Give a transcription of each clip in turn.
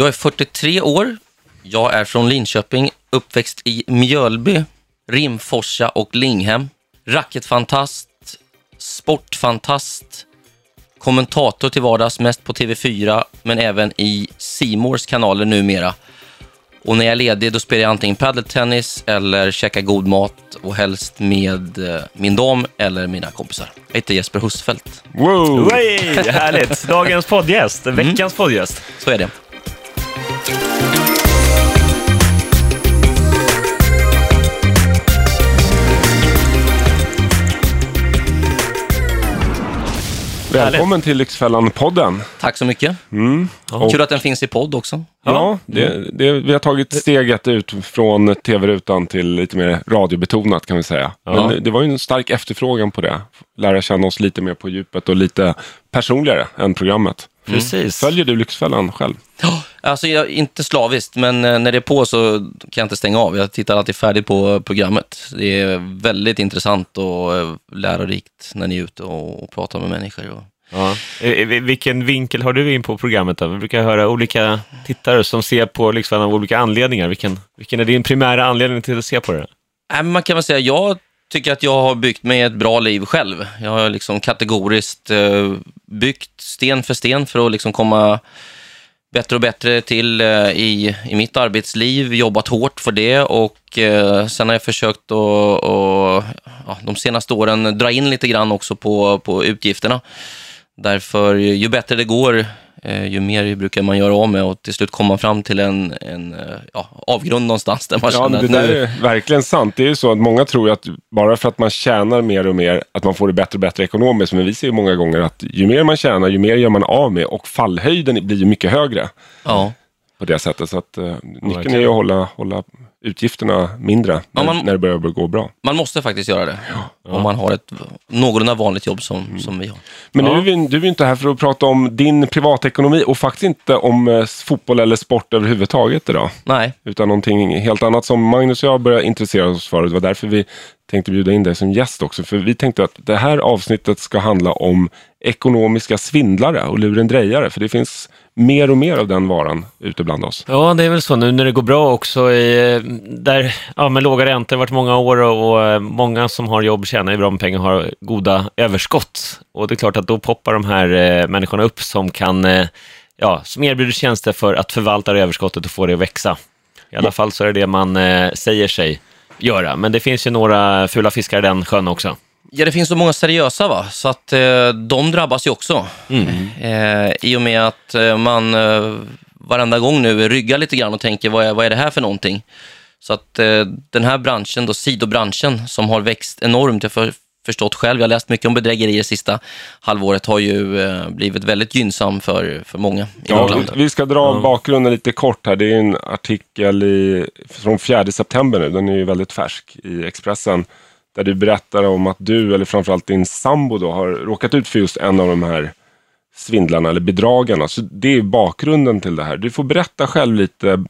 Jag är 43 år. Jag är från Linköping, uppväxt i Mjölby, Rimforsa och Linghem. Racketfantast, sportfantast, kommentator till vardags, mest på TV4, men även i Simors kanaler numera. Och när jag är ledig då spelar jag antingen padeltennis eller käkar god mat och helst med eh, min dam eller mina kompisar. Jag heter Jesper Husfeldt. Wow! Härligt! Dagens poddgäst, veckans poddgäst. Så är det. Välkommen till Lyxfällan-podden. Tack så mycket. Ja. Kul att den finns i podd också. Ja, det, det, vi har tagit steget ut från tv-rutan till lite mer radiobetonat kan vi säga. Ja. Men det var ju en stark efterfrågan på det. Lära känna oss lite mer på djupet och lite personligare än programmet. Precis. Följer du Lyxfällan själv? Ja, Alltså, jag, inte slaviskt, men eh, när det är på så kan jag inte stänga av. Jag tittar alltid färdigt på programmet. Det är väldigt intressant och eh, lärorikt när ni är ute och, pratar med människor. Och... Ja. Eh, eh, Vilken vinkel har du in på programmet? Då? Vi brukar höra olika tittare som ser på Lyxfällan av olika anledningar. Vilken, vilken är din primära anledning till att se på det? Man kan väl säga, jag tycker att jag har byggt mig ett bra liv själv. Jag har liksom kategoriskt eh, byggt sten för sten för att liksom komma bättre och bättre till eh, i, i mitt arbetsliv, jobbat hårt för det och eh, sen har jag försökt att, och, ja, de senaste åren dra in lite grann också på, på utgifterna. Därför ju bättre det går, ju mer brukar man göra av med och till slut komma fram till en, en eh, ja, avgrund någonstans där man Ja, känner det att nu... är verkligen sant. Det är ju så att många tror att bara för att man tjänar mer och mer, att man får det bättre och bättre ekonomiskt. Men vi ser ju många gånger att ju mer man tjänar, ju mer gör man av med och fallhöjden blir ju mycket högre Ja. på det sättet. Så att, uh, nyckeln är ju att hålla, hålla utgifterna mindre när, man- när det börjar gå bra. Man måste faktiskt göra det. Om man har ett någorlunda vanligt jobb som, Mm. som vi har. Men Ja. nu är vi, du är inte här för att prata om din privatekonomi och faktiskt inte om eh, fotboll eller sport överhuvudtaget idag. Nej, Utan någonting helt annat som Magnus och jag började intressera oss för. Det var därför vi tänkte bjuda in dig som gäst också. För vi tänkte att det här avsnittet ska handla om ekonomiska svindlare och lurendrejare. För det finns mer och mer av den varan ute bland oss. Ja, det är väl så nu när det går bra också. I, eh, där, ja, med låga räntor, det har varit många år och, och eh, många som har jobb tjänar ju bra med pengar och har goda överskott. Och det är klart att då poppar de här eh, människorna upp som kan, eh, ja, som erbjuder tjänster för att förvalta det överskottet och få det att växa. I alla fall så är det det man eh, säger sig göra. Men det finns ju några fula fiskar i den sjön också. Ja, det finns så många seriösa va, så att eh, de drabbas ju också. Eh, I och med att eh, man eh, varenda gång nu ryggar lite grann och tänker vad är, vad är det här för någonting? Så att eh, den här branschen, då, sidobranschen, som har växt enormt, jag har förstått själv, jag har läst mycket om bedrägerier sista halvåret, har ju eh, blivit väldigt gynnsam för, för många i Ja, vårt land. vi ska dra bakgrunden lite kort här. Det är en artikel i, från 4 september nu. Den är ju väldigt färsk i Expressen. Där du berättar om att du, eller framförallt din sambo då, har råkat ut för just en av de här svindlarna eller bedragarna. Så det är bakgrunden till det här. Du får berätta själv lite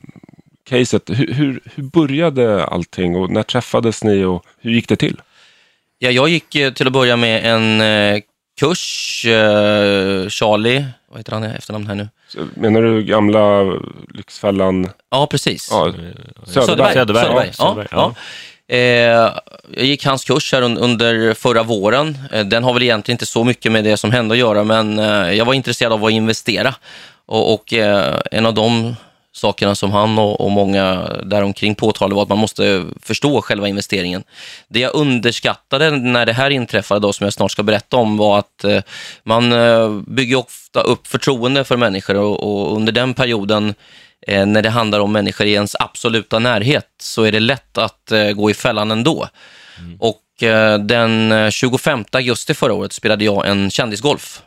caset. Hur, hur, hur började allting och när träffades ni och hur gick det till? Ja, jag gick eh, till att börja med en eh, kurs, eh, Charlie, vad heter han i efternamn här nu? Menar du gamla Lyxfällan? Ja, precis. Ja, Söderberg. Söderberg, Söderberg. ja, Ja, Söderberg, ja. Eh, jag gick hans kurs här under förra våren. Eh, den har väl egentligen inte så mycket med det som hände att göra, men eh, jag var intresserad av att investera. Och, och eh, en av de sakerna som han och, och många däromkring påtalade var att man måste förstå själva investeringen. Det jag underskattade när det här inträffade, då, som jag snart ska berätta om, var att eh, man bygger ofta upp förtroende för människor och, och under den perioden eh, när det handlar om människor i ens absoluta närhet så är det lätt att eh, gå i fällan ändå. Och eh, den eh, 25 augusti förra året spelade jag en kändisgolf,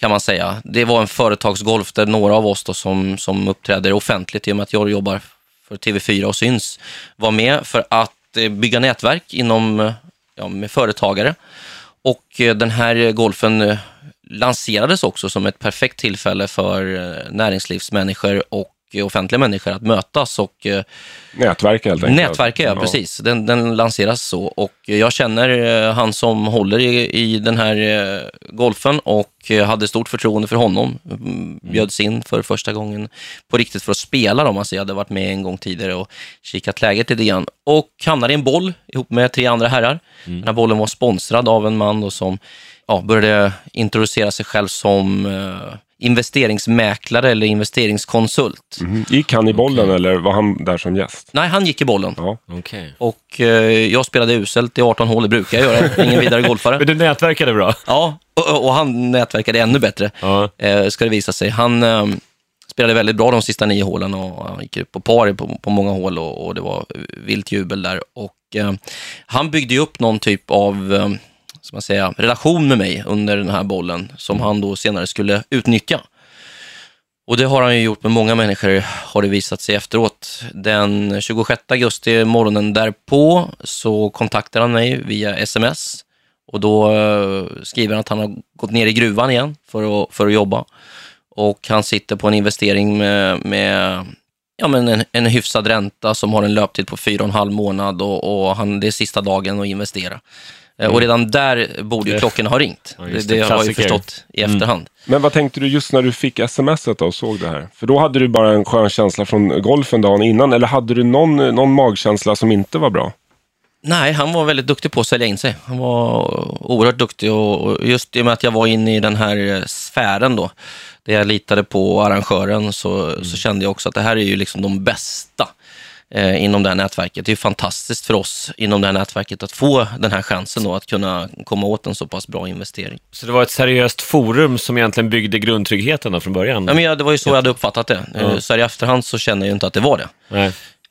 kan man säga. Det var en företagsgolf där några av oss som, som uppträder offentligt, i och med att jag jobbar för TV4 och syns, var med för att eh, bygga nätverk inom, eh, ja, med företagare. Och eh, den här golfen eh, lanserades också som ett perfekt tillfälle för eh, näringslivsmänniskor och offentliga människor att mötas och eh, Nätverka helt enkelt. nätverka. Ja, precis. Den, den lanseras så och jag känner eh, han som håller i, i den här eh, golfen och eh, hade stort förtroende för honom. Mm, Bjöds in för första gången på riktigt för att spela dem. Alltså jag hade varit med en gång tidigare och kikat läget lite grann och hamnade i en boll ihop med tre andra herrar. Den här bollen var sponsrad av en man då som ja, började introducera sig själv som eh, investeringsmäklare eller investeringskonsult. Mhm. Gick han i bollen eller var han där som gäst? Nej, han gick i bollen. Ja. Okej. Och eh, jag spelade uselt i 18 hål, det brukar jag göra. Ingen vidare golfare. Men du nätverkade bra? Ja, och, och han nätverkade ännu bättre, Ja. eh, ska det visa sig. Han eh, spelade väldigt bra de sista nio hålen och han gick upp på par på, på många hål och, och det var vilt jubel där. Och, eh, han byggde ju upp någon typ av eh, ska man säga, relation med mig under den här bollen som han då senare skulle utnyttja. Och det har han ju gjort med många människor, har det visat sig efteråt. Den 26 augusti, morgonen därpå, så kontaktar han mig via sms. Och då eh, skriver han att han har gått ner i gruvan igen för att, för att jobba. Och han sitter på en investering med, med ja, men en, en hyfsad ränta som har en löptid på fyra och en halv månad och, och han, det är sista dagen att investera. Eh, Och redan där borde ju klockorna ha ringt. Ja, det, det har jag ju förstått i efterhand. Men vad tänkte du just när du fick smset och såg det här? För då hade du bara en skön känsla från golfen dagen innan, eller hade du någon, någon magkänsla som inte var bra? Nej, han var väldigt duktig på att sälja in sig. Han var oerhört duktig och just i och med att jag var inne i den här eh, sfären då, där jag litade på arrangören, så, så kände jag också att det här är ju liksom de bästa inom det här nätverket. Det är ju fantastiskt för oss inom det här nätverket att få den här chansen då, att kunna komma åt en så pass bra investering. Så det var ett seriöst forum som egentligen byggde grundtryggheten från början? Ja, men jag, det var ju så jag hade uppfattat det. Eh, Så här i efterhand så känner jag ju inte att det var det. Nej.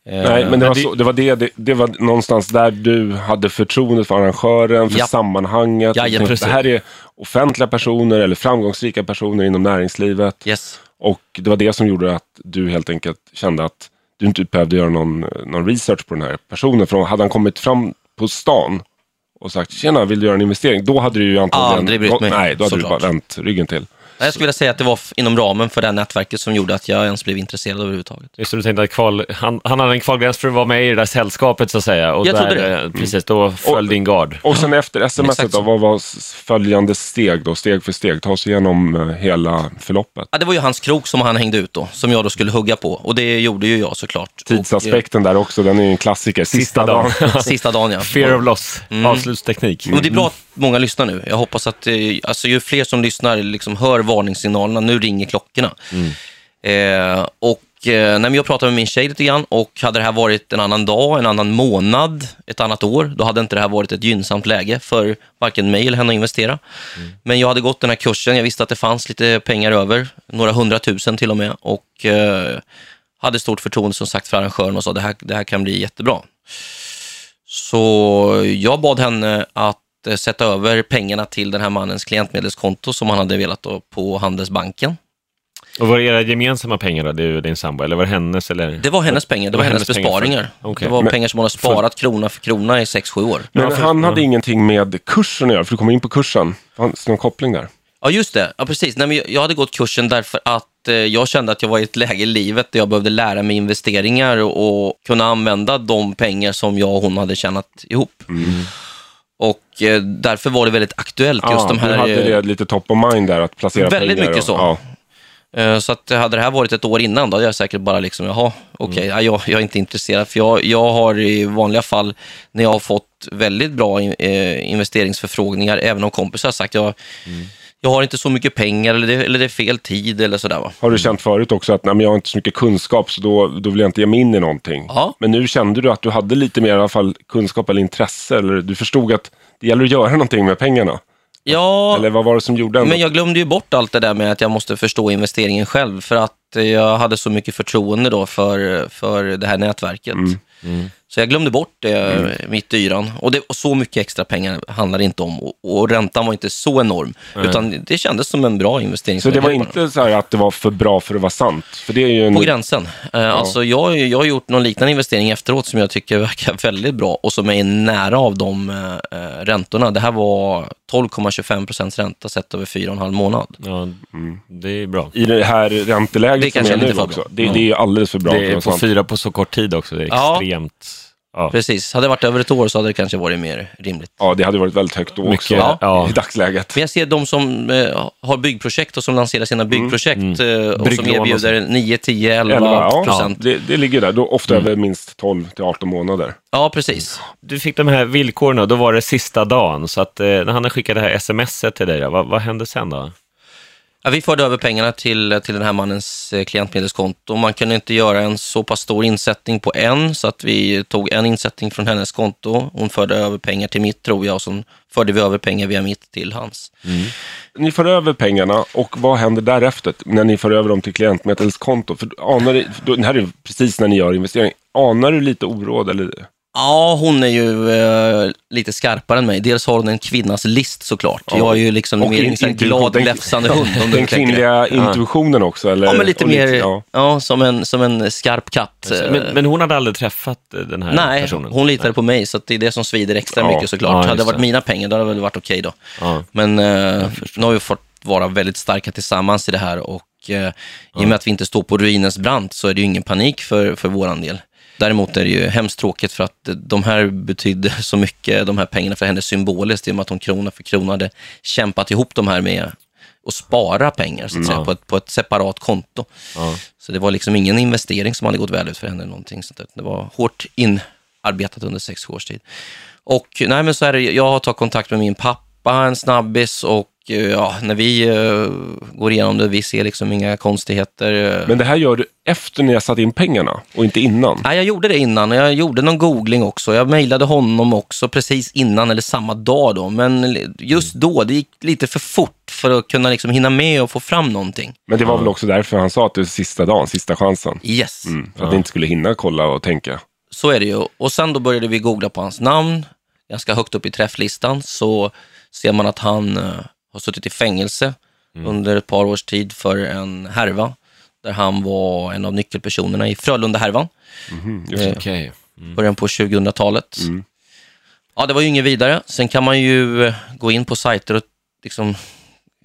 Eh, Nej, men det var, det- så, det, var det, det, det var någonstans där du hade förtroendet för arrangören, för Ja. sammanhanget. Ja, ja, tänkte, det här är offentliga personer eller framgångsrika personer inom näringslivet. Yes. Och det var det som gjorde att du helt enkelt kände att du inte behövde göra någon, någon research på den här personen. För hade han kommit fram på stan och sagt tjena, vill du göra en investering? Då hade du ju antagligen... Aldrig brytt mig, Nej, då hade du såklart. bara vänt ryggen till. Jag skulle vilja säga att det var inom ramen för det här nätverket som gjorde att jag ens blev intresserad överhuvudtaget. Just det, du tänkte att kval, han, han hade en kvalgräns för att vara med i det där sällskapet så att säga. Och Jag där, trodde det. eh, Precis, då föll din gard. Och sen efter sms då, vad var följande steg då? Steg för steg, ta oss igenom eh, hela förloppet. Ja, det var ju hans krok som han hängde ut då, som jag då skulle hugga på. Och det gjorde ju jag såklart. Tidsaspekten där också, den är ju en klassiker. Sista, Sista dagen. dagen. Och, sista dagen, ja. Fear of loss, Mm. avslutsteknik. Och det är bra att många lyssnar nu. Jag hoppas att eh, alltså, ju fler som lyssnar liksom hör varningssignalerna. Nu ringer klockorna. Eh, och eh, när jag pratade med min tjej lite grann och hade det här varit en annan dag, en annan månad, ett annat år, då hade inte det här varit ett gynnsamt läge för varken mig eller henne att investera. Men jag hade gått den här kursen, jag visste att det fanns lite pengar över, några hundratusen till och med, och eh, hade stort förtroende som sagt för arrangören och sa det här, det här kan bli jättebra. Så jag bad henne att eh, sätta över pengarna till den här mannens klientmedelskonto som han hade velat då på Handelsbanken. Och var det era gemensamma pengar då, du och din sambo? Eller var det hennes? Eller? Det var hennes pengar, det var hennes pengar för- besparingar. Okej. Det var Men- pengar som hon har sparat krona för krona i 6-7 år. Men Ja, för- han hade ja. ingenting med kursen att göra, för du kom in på kursen. Fanns det någon koppling där? Ja, just det. Ja, precis. Nej, men jag- hade gått kursen därför att eh, jag kände att jag var i ett läge i livet där jag behövde lära mig investeringar och, och kunna använda de pengar som jag och hon hade tjänat ihop. Och eh, därför var det väldigt aktuellt, just Ja, de här... du hade eh, det lite top of mind där, att placera Väldigt pengar. mycket och, så. Ja. Eh, Så att hade det här varit ett år innan, då hade jag säkert bara liksom, jaha, okej, ja, jag, jag är inte intresserad. För jag, jag har i vanliga fall, när jag har fått väldigt bra in- eh, investeringsförfrågningar, även om kompisar har sagt, jag, jag har inte så mycket pengar eller det, eller det är fel tid eller sådär. Va? Har du känt förut också att nej, men jag har inte så mycket kunskap, så då, då vill jag inte ge mig in i någonting? Ja. Men nu kände du att du hade lite mer i alla fall kunskap eller intresse, eller du förstod att det gäller att göra någonting med pengarna? Ja, Eller vad var det som gjorde ändå? men jag glömde ju bort allt det där med att jag måste förstå investeringen själv, för att eh, jag hade så mycket förtroende då för, för det här nätverket. Så jag glömde bort det mitt i yran. Och, det, och så mycket extra pengar handlar det inte om. Och, och räntan var inte så enorm. Utan det kändes som en bra investering. Så det var inte så här att det var för bra för att vara sant? För det är ju en... På gränsen. Eh, Alltså jag, jag har gjort någon liknande investering efteråt som jag tycker verkar väldigt bra och som är nära av de eh, räntorna. Det här var 12,25 procents ränta sett över fyra och en halv månad. Ja, det är bra. I det här ränteläget Det som kanske är är nu också. Det, det är alldeles för bra för Det att är vara på sant. fyra på så kort tid också. Det är Ja. extremt... Ja. Precis. Hade det varit över ett år så hade det kanske varit mer rimligt. Ja, det hade varit väldigt högt då Mycket, också. ja. I dagsläget. Men jag ser de som eh, har byggprojekt och som lanserar sina byggprojekt eh, och som och erbjuder 9, 10, 11 Elva, ja, procent. det, det ligger där. Då ofta över minst 12 till 18 månader. Ja, precis. Du fick de här villkoren då var det sista dagen. Så att eh, när han skickade det här smset till dig, vad, vad hände sen då? Ja, vi förde över pengarna till, till den här mannens eh, klientmedelskonto. Man kunde inte göra en så pass stor insättning på en, så att vi tog en insättning från hennes konto. Hon förde över pengar till mitt, tror jag, och så förde vi över pengar via mitt till hans. Mm. Ni för över pengarna och vad händer därefter när ni för över dem till klientmedelskonto? För anar för det här är precis när ni gör investering. Anar du lite oråd? Eller? Ja, hon är ju eh, lite skarpare än mig. Dels har hon en kvinnas list såklart. Ja. Jag är ju liksom Och mer in- en glad, den- gläfsande hund. Om Den det. kvinnliga intuitionen också? Eller? Ja, men lite mer ja. ja. som, en, som en skarp katt. Men, men hon hade aldrig träffat eh, den här Nej, personen? hon litade på mig, så att det är det som svider extra Ja. mycket såklart. Ja, hade det varit mina pengar, då hade det väl varit okej då. Ja. Men eh, nu har vi fått vara väldigt starka tillsammans i det här och eh, i och med att vi inte står på ruinens brant så är det ju ingen panik för, för våran del. Däremot är det ju hemskt tråkigt för att de här betydde så mycket, de här pengarna för henne symboliskt, i och med att hon krona för krona hade kämpat ihop de här med att spara pengar så att säga, på, ett, på ett separat konto. Ja. Så det var liksom ingen investering som hade gått väl ut för henne. eller Någonting sånt där. Det var hårt inarbetat under sex års tid. Och nej, men så är det, jag har tagit kontakt med min pappa, en snabbis, och eh, ja, när vi eh, går igenom det, vi ser liksom inga konstigheter. eh. Men det här gör du efter ni har satt in pengarna och inte innan? Nej, jag gjorde det innan och jag gjorde någon googling också. Jag mejlade honom också precis innan eller samma dag då. Men just då, det gick lite för fort för att kunna liksom hinna med och få fram någonting. Men det var väl också därför han sa att det är sista dagen, sista chansen. Yes. Mm, för att ni inte skulle hinna kolla och tänka. Så är det ju. Och sen då började vi googla på hans namn. Ganska högt upp i träfflistan så ser man att han eh, har suttit i fängelse under ett par års tid för en härva. Där han var en av nyckelpersonerna i Frölunda-härvan. Mm. Eh, Okej. början på 2000-talet. Mm. Ja, det var ju inget vidare. Sen kan man ju eh, gå in på sajter och liksom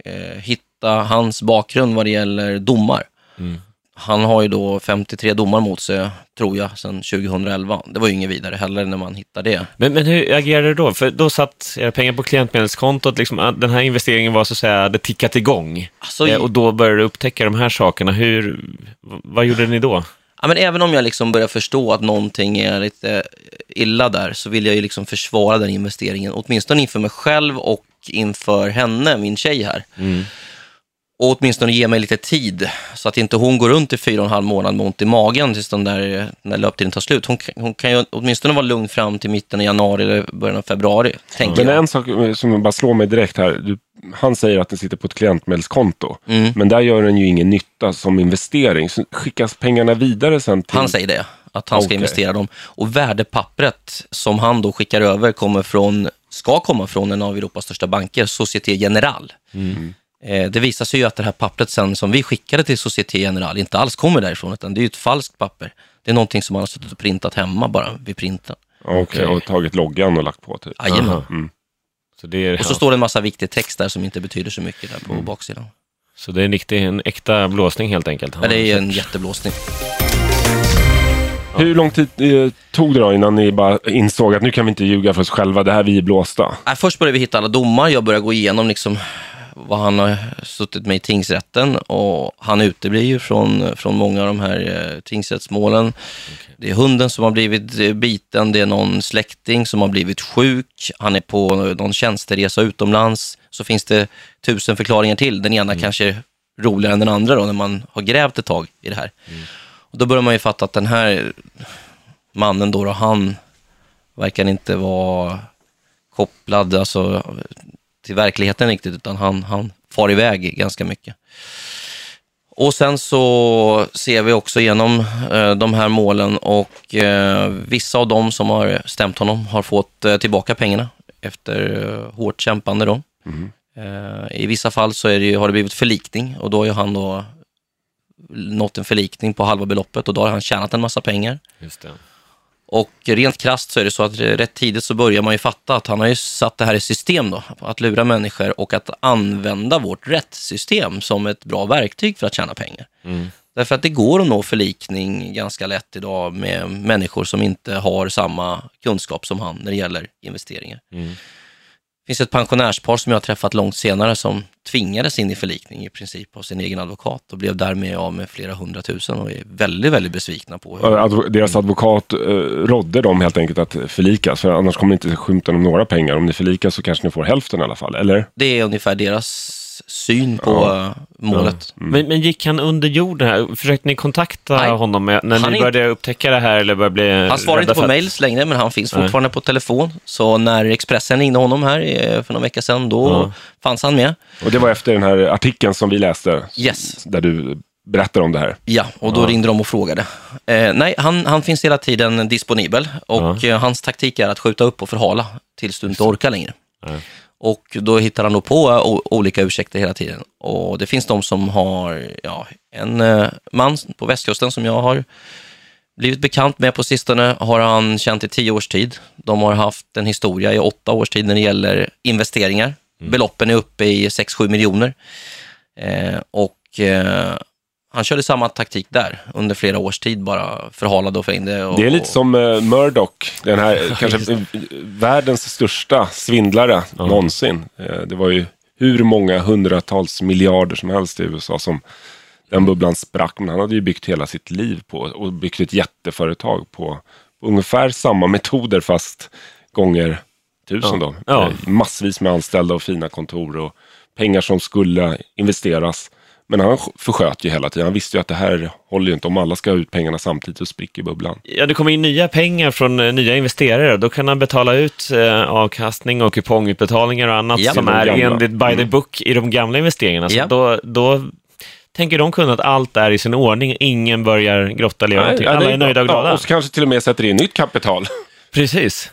eh, hitta hans bakgrund vad det gäller domar. Mm. Han har ju då 53 domar mot sig, tror jag, sedan 2011. Det var ju inget vidare heller när man hittar det. Men, men hur agerade du då? För då satt era pengar på klientmedelskontot, liksom, att den här investeringen var så att säga, det tickat igång. Alltså, Eh, och då började du upptäcka de här sakerna. Hur, vad gjorde ni då? ja, men även om jag liksom börjar förstå att någonting är lite illa där, så vill jag ju liksom försvara den investeringen, åtminstone inför mig själv och inför henne, min tjej här. Och åtminstone ge mig lite tid, så att inte hon går runt i fyra och en halv månad med ont i magen tills den där, när löptiden tar slut. Hon, kan- hon kan ju åtminstone vara lugn fram till mitten av januari eller början av februari, tänker Men jag. en sak som bara slår mig direkt här. Du, han säger att den sitter på ett klientmedelskonto. Mm. Men där gör den ju ingen nytta som investering. Så skickas pengarna vidare sen till... Han säger det, att han ska Okej. investera dem. Och värdepappret som han då skickar över kommer från, ska komma från en av Europas största banker, Société Générale. Eh, Det visar sig ju att det här pappret sen som vi skickade till Société Générale inte alls kommer därifrån, utan det är ju ett falskt papper. Det är någonting som man har suttit och printat hemma bara vid printen. Okej, Okej. och tagit loggan och lagt på typ. Jajamän. Mm. Så det, är, Och så står det en massa viktig text där som inte betyder så mycket där på baksidan. så det är en, riktig, en äkta blåsning helt enkelt? Men det är en jätteblåsning. Hur lång tid eh, tog det då innan ni bara insåg att nu kan vi inte ljuga för oss själva, det här vi är blåsta? Först började vi hitta alla domar. Jag började gå igenom liksom vad han har suttit med i tingsrätten och han uteblir ju från, från många av de här eh, tingsrättsmålen. Det är hunden som har blivit eh, biten, det är någon släkting som har blivit sjuk, han är på någon tjänsteresa utomlands. Så finns det tusen förklaringar till. Den ena kanske roligare än den andra då, när man har grävt ett tag i det här. Och då börjar man ju fatta att den här mannen då, då han verkar inte vara kopplad alltså, till verkligheten riktigt, utan han, han far iväg ganska mycket. Och sen så ser vi också igenom eh, de här målen och eh, vissa av dem som har stämt honom har fått eh, tillbaka pengarna efter eh, hårt kämpande. Då. Eh, I vissa fall så är det ju, har det blivit förlikning och då har ju han då nått en förlikning på halva beloppet och då har han tjänat en massa pengar. Just det. Och rent krasst så är det så att rätt tidigt så börjar man ju fatta att han har ju satt det här i system då, att lura människor och att använda vårt rättssystem som ett bra verktyg för att tjäna pengar. Mm. Därför att det går att nå förlikning ganska lätt idag med människor som inte har samma kunskap som han när det gäller investeringar. Mm. Det finns ett pensionärspar som jag har träffat långt senare som tvingades in i förlikning i princip av sin egen advokat och blev därmed av med flera hundratusen och är väldigt, väldigt besvikna på hur Deras advokat eh, rådde dem helt enkelt att förlikas, för annars kommer ni inte skymta om några pengar. Om ni förlikas så kanske ni får hälften i alla fall, eller? Det är ungefär deras syn på Ja. eh, målet. Men, men gick han under jorden här? Försökte ni kontakta Nej. honom när Han ni började upptäcka det här eller började bli Han svarar inte på att- mails längre, men han finns Nej. fortfarande på telefon. Så när Expressen ringde honom här eh, för någon vecka sedan, då Ja. fanns han med. Och det var efter den här artikeln som vi läste, Yes. där du berättar om det här. Ja, och då Ja. ringde de och frågade. Eh, nej, han, han finns hela tiden disponibel och eh, hans taktik är att skjuta upp och förhala tills du inte orkar längre. Ja. Och då hittar han då på eh, olika ursäkter hela tiden. Och det finns de som har, ja, en eh, man på västkusten som jag har blivit bekant med på sistone har han känt i tio års tid. De har haft en historia i åtta års tid när det gäller investeringar. Beloppen är uppe i 6-7 miljoner. Eh, och eh, han körde samma taktik där under flera års tid, bara förhalade och få in det. Och, Det är lite som uh, Murdoch, den här kanske världens största svindlare någonsin. Eh, det var ju hur många hundratals miljarder som helst i USA som den bubblan sprack. Men han hade ju byggt hela sitt liv på och byggt ett jätteföretag på, på ungefär samma metoder fast gånger tusen Ja. då. Ja. Eh, Massvis med anställda och fina kontor och pengar som skulle investeras. Men han försköt ju hela tiden. Han visste ju att det här håller ju inte. Om alla ska ha ut pengarna samtidigt så spricker bubblan. Ja, det kommer in nya pengar från eh, nya investerare. Då kan han betala ut eh, avkastning och kupongutbetalningar och annat Ja. som är gamla. enligt by the book i de gamla investeringarna. Så Ja. då, då tänker de kunna att allt är i sin ordning. Ingen börjar grotta eller göra någonting. ja, Alla är nöjda och glada. Ja, och så kanske till och med sätter in nytt kapital. Precis.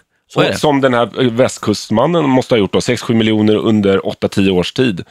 Som den här västkustmannen måste ha gjort då, 6-7 miljoner under 8-10 års tid.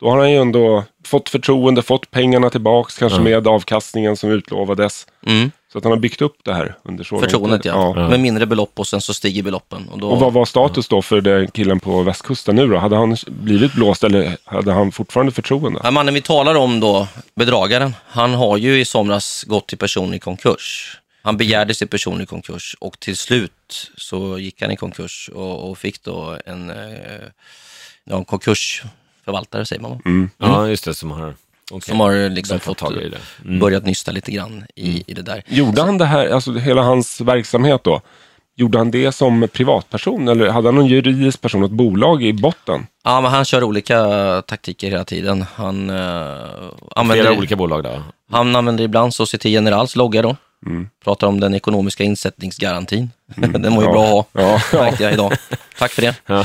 Då har han ju ändå fått förtroende, fått pengarna tillbaks, kanske Ja. med avkastningen som utlovades. Mm, Så att han har byggt upp det här under så lång förtroendet, tid. ja. Ja. Med mindre belopp och sen så stiger beloppen. Och då, Och vad var status då för den killen på västkusten nu då? Hade han blivit blåst eller hade han fortfarande förtroende? Ja, mannen vi talar om då, bedragaren, han har ju i somras gått till personlig konkurs. Han begärde sig personlig konkurs och till slut så gick han i konkurs och, och fick då en, eh, en konkursförvaltare, säger man va? Mm. Ja, just det, som har, okay. Som har liksom fått, tag i det. Mm. börjat nysta lite grann i, i det där. Gjorde han det här, alltså hela hans verksamhet då? Gjorde han det som privatperson eller hade han någon juridisk person, ett bolag i botten? Ja, men han kör olika taktiker hela tiden. Han, eh, Flera använder, olika bolag då. han använder ibland Société Generals logga då. Mm. Pratar om den ekonomiska insättningsgarantin. den var ju Ja. bra att ha, Ja, jag idag. Tack för det. Ja.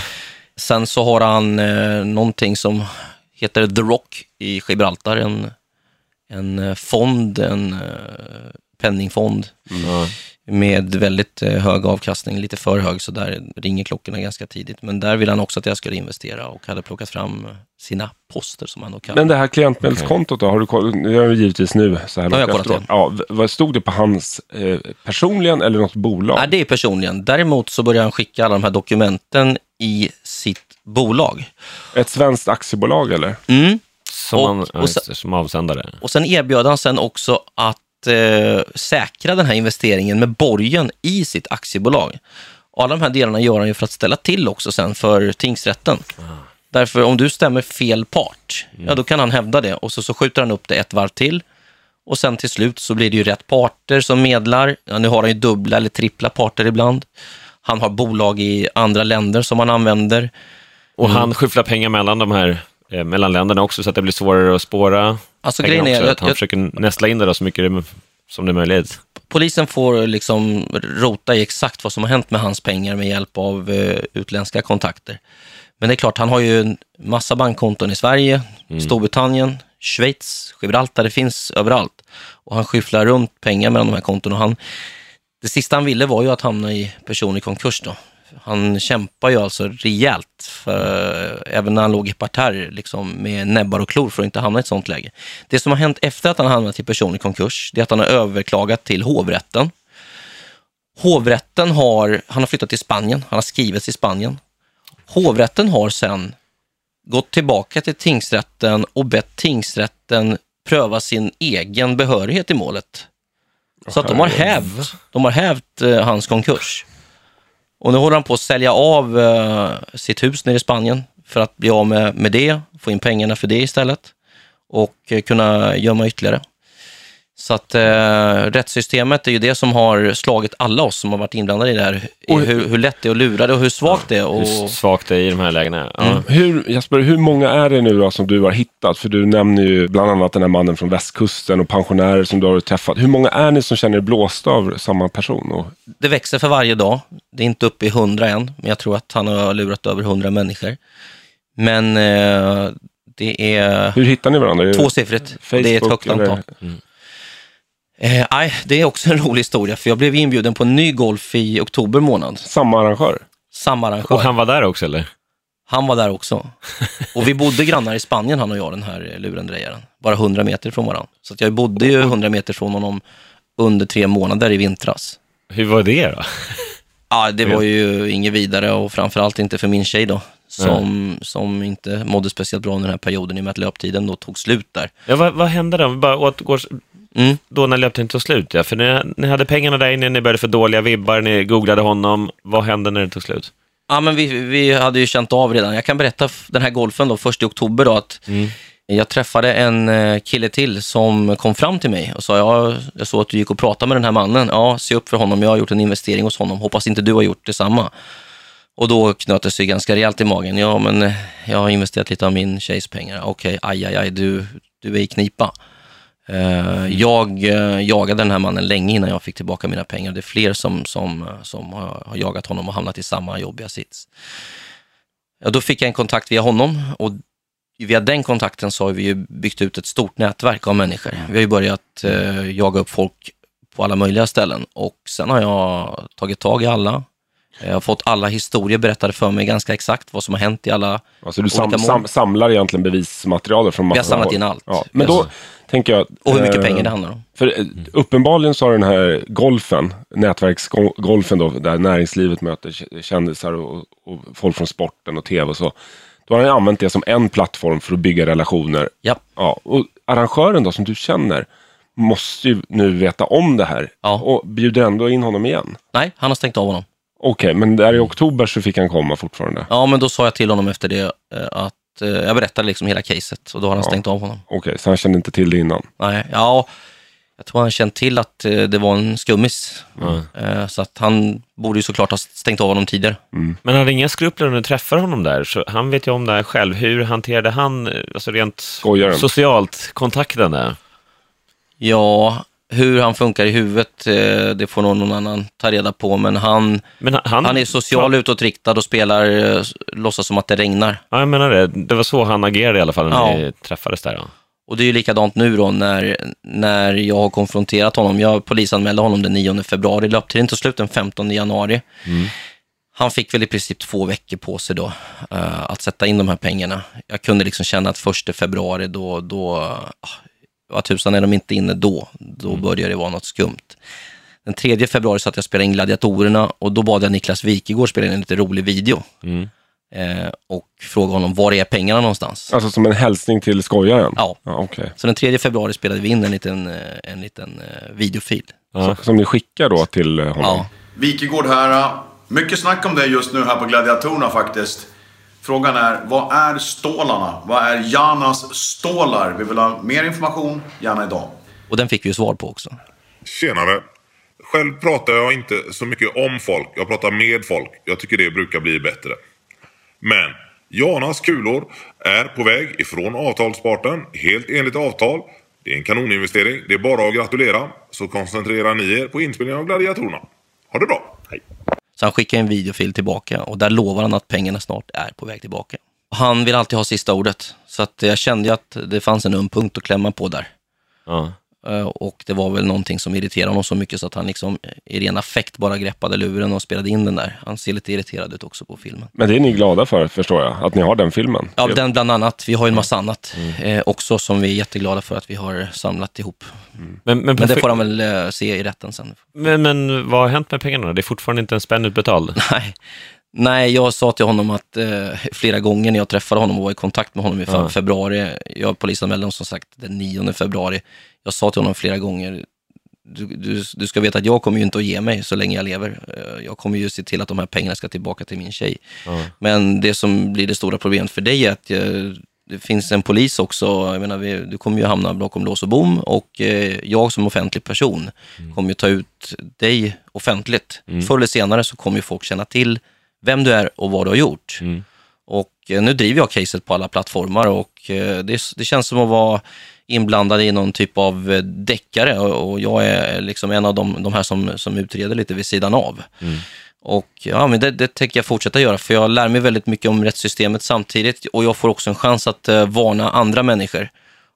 Sen så har han eh, någonting som heter The Rock i Gibraltar, en, en eh, fond, en eh, penningfond Ja. med väldigt eh, hög avkastning, lite för hög, så där ringer klockorna ganska tidigt. Men där vill han också att jag skulle investera och hade plockat fram sina poster som han då kallar Men det här klientmedelskontot då, har du koll- det är ju givetvis nu så här långt kollat efteråt. Ja, vad stod det på hans eh, personligen eller något bolag? Nej, det är personligen. Däremot så börjar han skicka alla de här dokumenten i bolag. Ett svenskt aktiebolag eller? Mm. Som, Och- man, och sen- som avsändare. Och sen erbjöd han sen också att eh, säkra den här investeringen med borgen i sitt aktiebolag. Och alla de här delarna gör han ju för att ställa till också sen för tingsrätten. Därför om du stämmer fel part, ja då kan han hävda det och så, så skjuter han upp det ett varv till. Och sen till slut så blir det ju rätt parter som medlar. Ja, nu har han ju dubbla eller trippla parter ibland. Han har bolag i andra länder som han använder. Och han skyfflar pengar mellan de här eh, mellan länderna också så att det blir svårare att spåra Alltså pengar grejen är, också. jag, Att han jag, försöker nästla in det då så mycket det, som det är möjligt. polisen får liksom rota i exakt vad som har hänt med hans pengar med hjälp av eh, utländska kontakter. Men det är klart, han har ju en massa bankkonton i Sverige, Storbritannien, Schweiz, Gibraltar, det finns överallt. Och han skyfflar runt pengar mellan de här kontona. Och han, det sista han ville var ju att hamna i personlig konkurs. Då. Han kämpar ju alltså rejält, för, även när han låg i parterr liksom, med näbbar och klor för att inte hamna i ett sånt läge. Det som har hänt efter att han hamnat i personlig konkurs, det är att han har överklagat till hovrätten. Hovrätten har, han har flyttat till Spanien, han har skrivits i Spanien. Hovrätten har sen gått tillbaka till tingsrätten och bett tingsrätten pröva sin egen behörighet i målet. Så att de har hävt, de har hävt eh, hans konkurs. Och nu håller han på att sälja av eh, sitt hus nere i Spanien för att bli av med, med det, få in pengarna för det istället och eh, kunna gömma ytterligare. Så att eh, rättssystemet är ju det som har slagit alla oss som har varit inblandade i det här. I hur, hur lätt det är att lura det och hur svagt det är. Och, Hur svagt det är i de här lägena. Ja. Mm. Hur, Jesper, hur många är det nu då som du har hittat? För du nämner ju bland annat den här mannen från västkusten och pensionärer som du har träffat. Hur många är ni som känner er blåsta av samma person? Och, Det växer för varje dag. Det är inte uppe i hundra än, men jag tror att han har lurat över hundra människor. Men eh, det är hur hittar ni varandra? Tvåsiffrigt. och Det är ett högt eller- antal. Eh, nej, det är också en rolig historia, för jag blev inbjuden på en ny golf i oktober månad. Samma arrangör? Samma arrangör. Och han var där också eller? Han var där också. Och vi bodde grannar i Spanien, han och jag, den här lurendrejaren. Bara 100 meter från varandra. Så att jag bodde ju 100 meter från honom under tre månader i vintras. Hur var det då? Ja, det var ju inget vidare och framförallt inte för min tjej då. Som, som inte mådde speciellt bra under den här perioden i och med att löptiden då tog slut där. Ja, vad, vad hände då? Vi Bara återgår, Mm. då när löptiden tog slut, ja. För ni, ni hade pengarna där inne, ni började få dåliga vibbar, ni googlade honom. Vad hände när det tog slut? Ja, men vi, vi hade ju känt av redan. Jag kan berätta den här golfen då, först i oktober då, att jag träffade en eh, kille till som kom fram till mig och sa, ja, jag såg att du gick och pratade med den här mannen. Ja, se upp för honom. Jag har gjort en investering hos honom. Hoppas inte du har gjort detsamma. Och då knöt det sig ganska rejält i magen. Ja, men eh, jag har investerat lite av min tjejs pengar. Okej, aj, aj, aj, du, du är i knipa. Eh, jag eh, jagade den här mannen länge innan jag fick tillbaka mina pengar. Det är fler som, som, eh, som har, har jagat honom och hamnat i samma jobbiga sits. Ja, då fick jag en kontakt via honom och via den kontakten så har vi ju byggt ut ett stort nätverk av människor. Vi har ju börjat eh, jaga upp folk på alla möjliga ställen och sen har jag tagit tag i alla. Jag har fått alla historier berättade för mig ganska exakt vad som har hänt i alla Alltså du sam, sam, samlar egentligen bevismaterial från massa Vi har samlat håll. in allt. Ja. Men då tänker jag... Och hur mycket eh, pengar det handlar om. För eh, uppenbarligen så har den här golfen, nätverksgolfen då, där näringslivet möter kändisar och, och folk från sporten och tv och så. Då har han använt det som en plattform för att bygga relationer. Ja. Ja, och arrangören då, som du känner, måste ju nu veta om det här. Ja. Och bjuder ändå in honom igen. Nej, han har stängt av honom. Okej, men där i oktober så fick han komma fortfarande. Ja, men då sa jag till honom efter det eh, att eh, jag berättade liksom hela caset och då har han stängt av honom. Okej, så han kände inte till det innan. Nej, ja, jag tror han känt till att eh, det var en skummis. Eh, Så att han borde ju såklart ha stängt av honom tidigare. Men han hade inga skrupler när du träffade honom där, så han vet ju om det här själv. Hur hanterade han, alltså rent Skojaren. socialt, kontakten där? Ja, hur han funkar i huvudet, eh, det får nog någon annan ta reda på. Men han, Men han, han är social utåtriktad och spelar, eh, låtsas som att det regnar. Ja, jag menar det. Det var så han agerade i alla fall när Ja. ni träffades där. Ja. Och det är ju likadant nu då när, när jag har konfronterat honom. Jag polisanmälde honom den 9 februari, löptiden tog slut den 15 januari. Han fick väl i princip två veckor på sig då eh, att sätta in de här pengarna. Jag kunde liksom känna att 1 februari, då, då ah, vad tusan är de inte inne då? Då börjar det vara något skumt. Den 3 februari satt jag och spelade in Gladiatorerna och då bad jag Niklas Wikegård spela in en lite rolig video. Mm. Eh, och frågade honom, var är pengarna någonstans? Alltså som en hälsning till skojaren? Ja. ja Okej. Så den 3 februari spelade vi in en liten, eh, en liten eh, videofil. Ja. Så- Som ni skickar då till eh, honom? Ja. Wikegård här. Mycket snack om det just nu här på Gladiatorerna faktiskt. Frågan är, vad är stålarna? Vad är Janas stålar? Vi vill ha mer information, gärna idag. Och den fick vi ju svar på också. Tjenare. Själv pratar jag inte så mycket om folk. Jag pratar med folk. Jag tycker det brukar bli bättre. Men Janas kulor är på väg ifrån avtalsparten helt enligt avtal. Det är en kanoninvestering. Det är bara att gratulera. Så koncentrerar ni er på inspelningen av Gladiatorerna. Ha det bra. Så han skickar en videofil tillbaka och där lovar han att pengarna snart är på väg tillbaka. Han vill alltid ha sista ordet. Så att jag kände ju att det fanns en öm punkt att klämma på där. Ja. Eh, Och det var väl någonting som irriterade honom så mycket så att han liksom i ren affekt bara greppade luren och spelade in den där. Han ser lite irriterad ut också på filmen. Men det är ni glada för, förstår jag, att ni har den filmen. Ja, den bland annat. Vi har ju en massa annat eh, också som vi är jätteglada för att vi har samlat ihop. Men, men, Men det får han väl eh, se i rätten sen. men, men vad har hänt med pengarna? Det är fortfarande inte en spänn utbetald. Nej. Nej, jag sa till honom att eh, flera gånger när jag träffade honom och var i kontakt med honom i fe- Ja. februari, jag polisanmälde honom som sagt den 9 februari, jag sa till honom flera gånger, du, du, du ska veta att jag kommer ju inte att ge mig så länge jag lever. Eh, Jag kommer ju se till att de här pengarna ska tillbaka till min tjej. Ja. Men det som blir det stora problemet för dig är att eh, det finns en polis också. Jag menar, vi, du kommer ju hamna bakom lås och bom och eh, jag som offentlig person kommer ju ta ut dig offentligt. Förr eller senare så kommer ju folk känna till vem du är och vad du har gjort. Mm. Och eh, nu driver jag caset på alla plattformar och eh, det, det känns som att vara inblandad i någon typ av eh, deckare och jag är liksom en av de, de här som, som utreder lite vid sidan av. Och ja, men det, det tänker jag fortsätta göra, för jag lär mig väldigt mycket om rättssystemet samtidigt och jag får också en chans att eh, varna andra människor.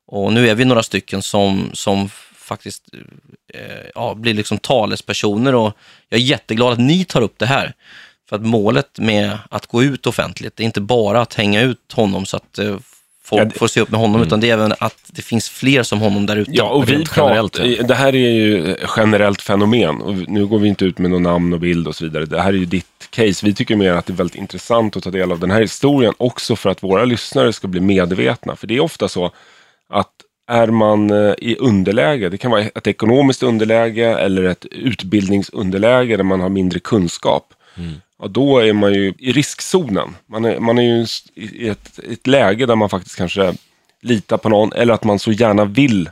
Och nu är vi några stycken som, som faktiskt eh, ja, blir liksom talespersoner och jag är jätteglad att ni tar upp det här. För att målet med att gå ut offentligt, det är inte bara att hänga ut honom så att eh, folk Ja, det- får se upp med honom, utan det är även att det finns fler som honom där ute. Ja, och vi generellt, pratar, det här är ju ett generellt fenomen. Och nu går vi inte ut med någon namn och bild och så vidare. Det här är ju ditt case. Vi tycker mer att det är väldigt intressant att ta del av den här historien. Också för att våra lyssnare ska bli medvetna. För det är ofta så att är man eh, i underläge, det kan vara ett ekonomiskt underläge eller ett utbildningsunderläge där man har mindre kunskap. Ja, då är man ju i riskzonen. Man är, man är ju i ett, ett läge där man faktiskt kanske litar på någon eller att man så gärna vill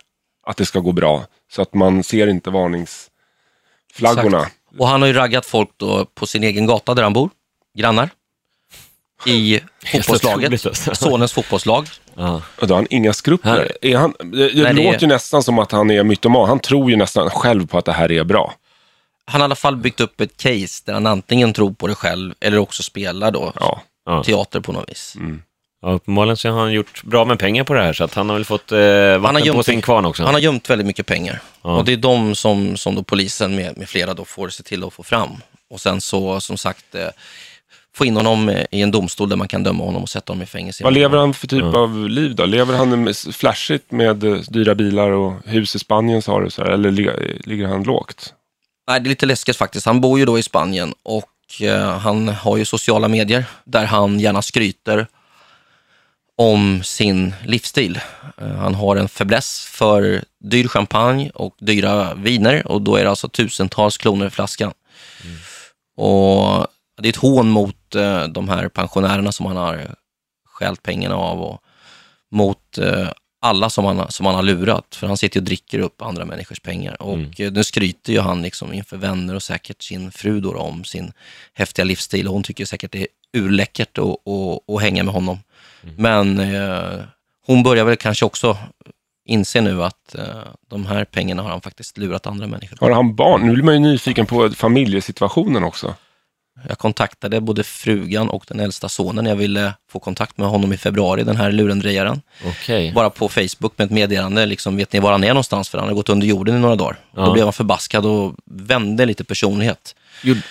att det ska gå bra. Så att man ser inte varningsflaggorna. Exakt. Och han har ju raggat folk då på sin egen gata där han bor, grannar, i fotbollslaget, alltså. sonens fotbollslag. Ja. Och då har han inga skrupler. Är han, det låter ju nästan som att han är mytoman. Han tror ju nästan själv på att det här är bra. Han har i alla fall byggt upp ett case där han antingen tror på det själv eller också spelar då Ja. Ja. teater på något vis. Ja, uppenbarligen så har han gjort bra med pengar på det här, så att han har väl fått eh, Han vatten har, på sin gömt, kvarn också. han har gömt väldigt mycket pengar. Ja. Och det är de som, som då polisen med, med flera då får se till att få fram. Och sen så, som sagt, eh, få in honom eh, i en domstol där man kan döma honom och sätta honom i fängelse. Vad lever han för typ av liv då? Lever han flashigt med eh, dyra bilar och hus i Spanien sa du? Så här, eller li- ligger han lågt? Nej, det är lite läskigt faktiskt. Han bor ju då i Spanien och eh, han har ju sociala medier där han gärna skryter om sin livsstil. Eh, han har en fäbless för dyr champagne och dyra viner och då är det alltså tusentals kronor i flaskan. Och det är ett hån mot eh, de här pensionärerna som han har stjält pengarna av och mot alla som han, som han har lurat. För han sitter och dricker upp andra människors pengar. Och eh, nu skryter ju han liksom inför vänner och säkert sin fru då, om sin häftiga livsstil. Och hon tycker säkert det är urläckert att, att, att hänga med honom. Men eh, hon börjar väl kanske också inse nu att eh, de här pengarna har han faktiskt lurat andra människor. Har han barn? Nu blir man ju nyfiken på familjesituationen också. Jag kontaktade både frugan och den äldsta sonen jag ville få kontakt med honom i februari, den här lurendrejaren. Okej. Bara på Facebook med ett meddelande, liksom, vet ni var han är någonstans? För han har gått under jorden i några dagar. Ja. Då blev han förbaskad och vände lite personlighet.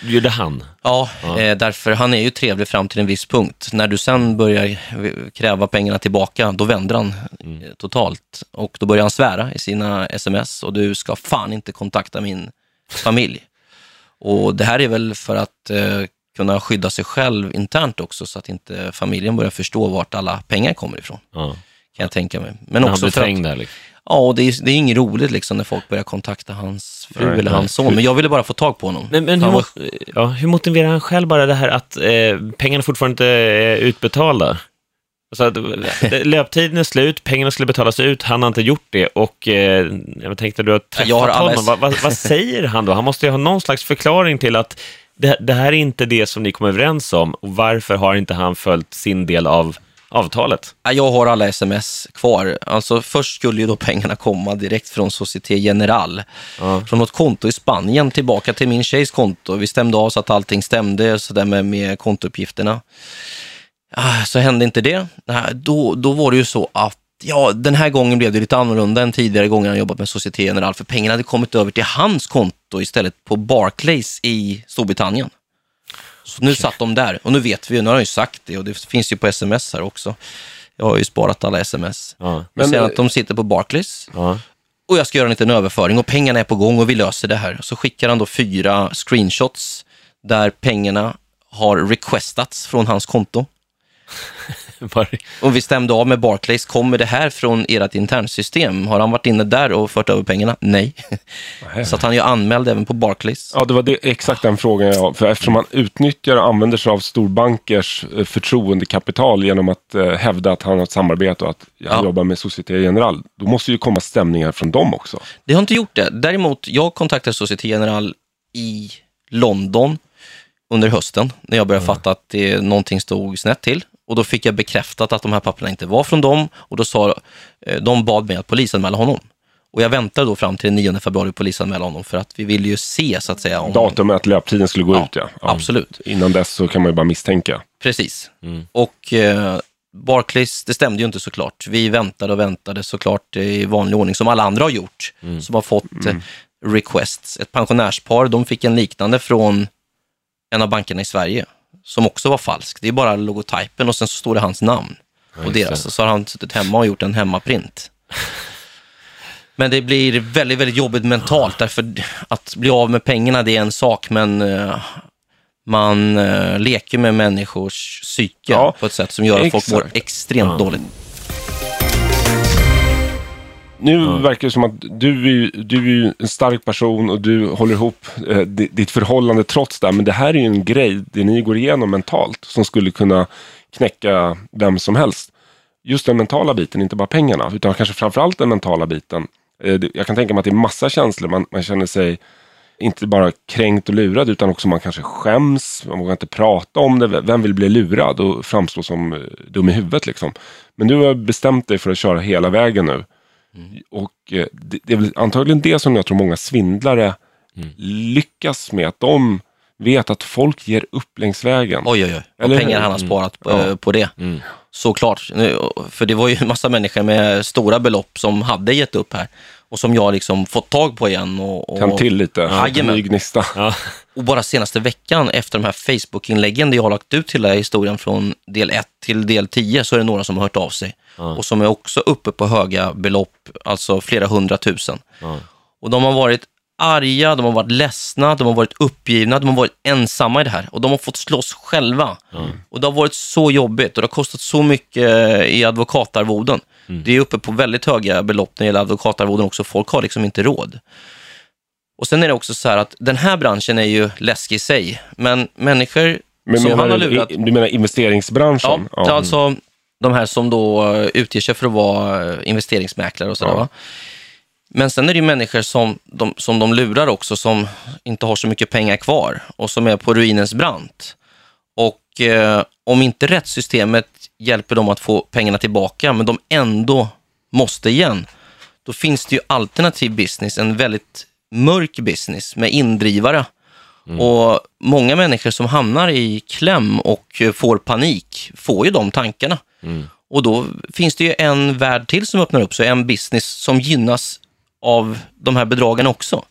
Gjorde, han? Ja, Eh, därför han är ju trevlig fram till en viss punkt. När du sen börjar eh, kräva pengarna tillbaka, då vänder han eh, totalt. Och då börjar han svära i sina sms och du ska fan inte kontakta min familj. Och det här är väl för att eh, kunna skydda sig själv internt också, så att inte familjen börjar förstå vart alla pengar kommer ifrån, Ja. kan jag tänka mig. Men Men han också för att, trängd där liksom. ja, och det är, det är inget roligt liksom när folk börjar kontakta hans fru Nej, eller hans son. Men jag ville bara få tag på honom. Men, men Han hur, var- ja, hur motiverar han själv bara det här att eh, pengarna fortfarande inte är utbetalda? Alltså att, löptiden är slut, pengarna skulle betalas ut, han har inte gjort det och eh, jag tänkte du har träffat Jag har honom, vad, vad, vad säger han då? Han måste ju ha någon slags förklaring till att det, det här är inte det som ni kom överens om och varför har inte han följt sin del av avtalet? Ja, Jag har alla sms kvar. Alltså först skulle ju då pengarna komma direkt från Société General. Ja. Från något konto i Spanien tillbaka till min tjejs konto. Vi stämde av så att allting stämde så där med, med kontouppgifterna. Ah, Så hände inte det. Då, då var det ju så att Ja, den här gången blev det lite annorlunda än tidigare gånger han jobbat med Société Générale, för pengarna hade kommit över till hans konto istället på Barclays i Storbritannien. Så nu satt de där, och nu vet vi ju, nu har han ju sagt det, och det finns ju på sms här också. Jag har ju sparat alla sms. Ja. Men eh, att de sitter på Barclays, Ja. och jag ska göra en liten överföring och pengarna är på gång och vi löser det här. Så skickar han då fyra screenshots där pengarna har requestats från hans konto. Och vi stämde av med Barclays, kommer det här från ert internsystem? Har han varit inne där och fört över pengarna? Nej. Så att han är ju anmäld även på Barclays. Ja, det var det, exakt den frågan jag. För eftersom man utnyttjar och använder sig av storbankers eh, förtroendekapital genom att eh, hävda att han har ett samarbete och att han Ja. jobbar med Société Générale, då måste ju komma stämningar från dem också. Det har inte gjort det. Däremot, jag kontaktade Société Générale i London under hösten när jag började fatta att det, någonting stod snett till. Och då fick jag bekräftat att de här papperna inte var från dem och då sa eh, de bad mig att polisanmäla honom. Och jag väntade då fram till den 9 februari polisanmäla honom för att vi ville ju se så att säga om... Datumet att löptiden skulle gå Ja, ut, ja. ja. absolut. Innan dess så kan man ju bara misstänka. Precis. Och eh, Barclays, det stämde ju inte såklart. Vi väntade och väntade såklart i vanlig ordning, som alla andra har gjort, som har fått eh, requests. Ett pensionärspar, de fick en liknande från en av bankerna i Sverige, som också var falsk. Det är bara logotypen och sen så står det hans namn. och deras. det. Så har han suttit hemma och gjort en hemmaprint. Men det blir väldigt, väldigt jobbigt mentalt, därför att bli av med pengarna det är en sak, men eh, man eh, leker med människors psyke Ja, på ett sätt som gör att folk mår extremt dåligt. Nu verkar det som att du är, du är en stark person och du håller ihop eh, di- ditt förhållande trots det. Men det här är ju en grej, det ni går igenom mentalt, som skulle kunna knäcka vem som helst. Just den mentala biten, inte bara pengarna, utan kanske framförallt den mentala biten. Eh, Jag kan tänka mig att det är massa känslor. Man, man känner sig inte bara kränkt och lurad, utan också man kanske skäms, man vågar inte prata om det. Vem vill bli lurad och framstå som eh, dum i huvudet liksom? Men du har bestämt dig för att köra hela vägen nu. Och eh, det, det är väl antagligen det som jag tror många svindlare lyckas med. Att de vet att folk ger upp längs vägen. Oj, oj, oj. Vad Eller hur? pengar han har sparat på, Ja. på det. Såklart. Nu, För det var ju en massa människor med stora belopp som hade gett upp här och som jag liksom fått tag på igen. Och, och, Tänd till lite, Jajamän. ny gnista. Ja. Och bara senaste veckan efter de här Facebook-inläggen där jag har lagt ut hela historien från del 1 till del 10 så är det några som har hört av sig. Och som är också uppe på höga belopp, alltså flera hundratusen. Ja. Och de har varit arga, de har varit ledsna, de har varit uppgivna, de har varit ensamma i det här. Och de har fått slåss själva. Och det har varit så jobbigt och det har kostat så mycket i advokatarvoden. Det är uppe på väldigt höga belopp när det gäller advokatarvoden också. Folk har liksom inte råd. Och sen är det också så här att den här branschen är ju läskig i sig, men människor Men som han har lurat... du menar investeringsbranschen? Ja, alltså de här som då eh, utger sig för att vara eh, investeringsmäklare och sådär. Ja. Men sen är det ju människor som de, som de lurar också, som inte har så mycket pengar kvar och som är på ruinens brant. Och eh, om inte rättssystemet hjälper dem att få pengarna tillbaka, men de ändå måste igen, då finns det ju alternativ business, en väldigt mörk business med indrivare. Och många människor som hamnar i kläm och får panik får ju de tankarna. Och då finns det ju en värld till som öppnar upp sig, en business som gynnas av de här bedragen också.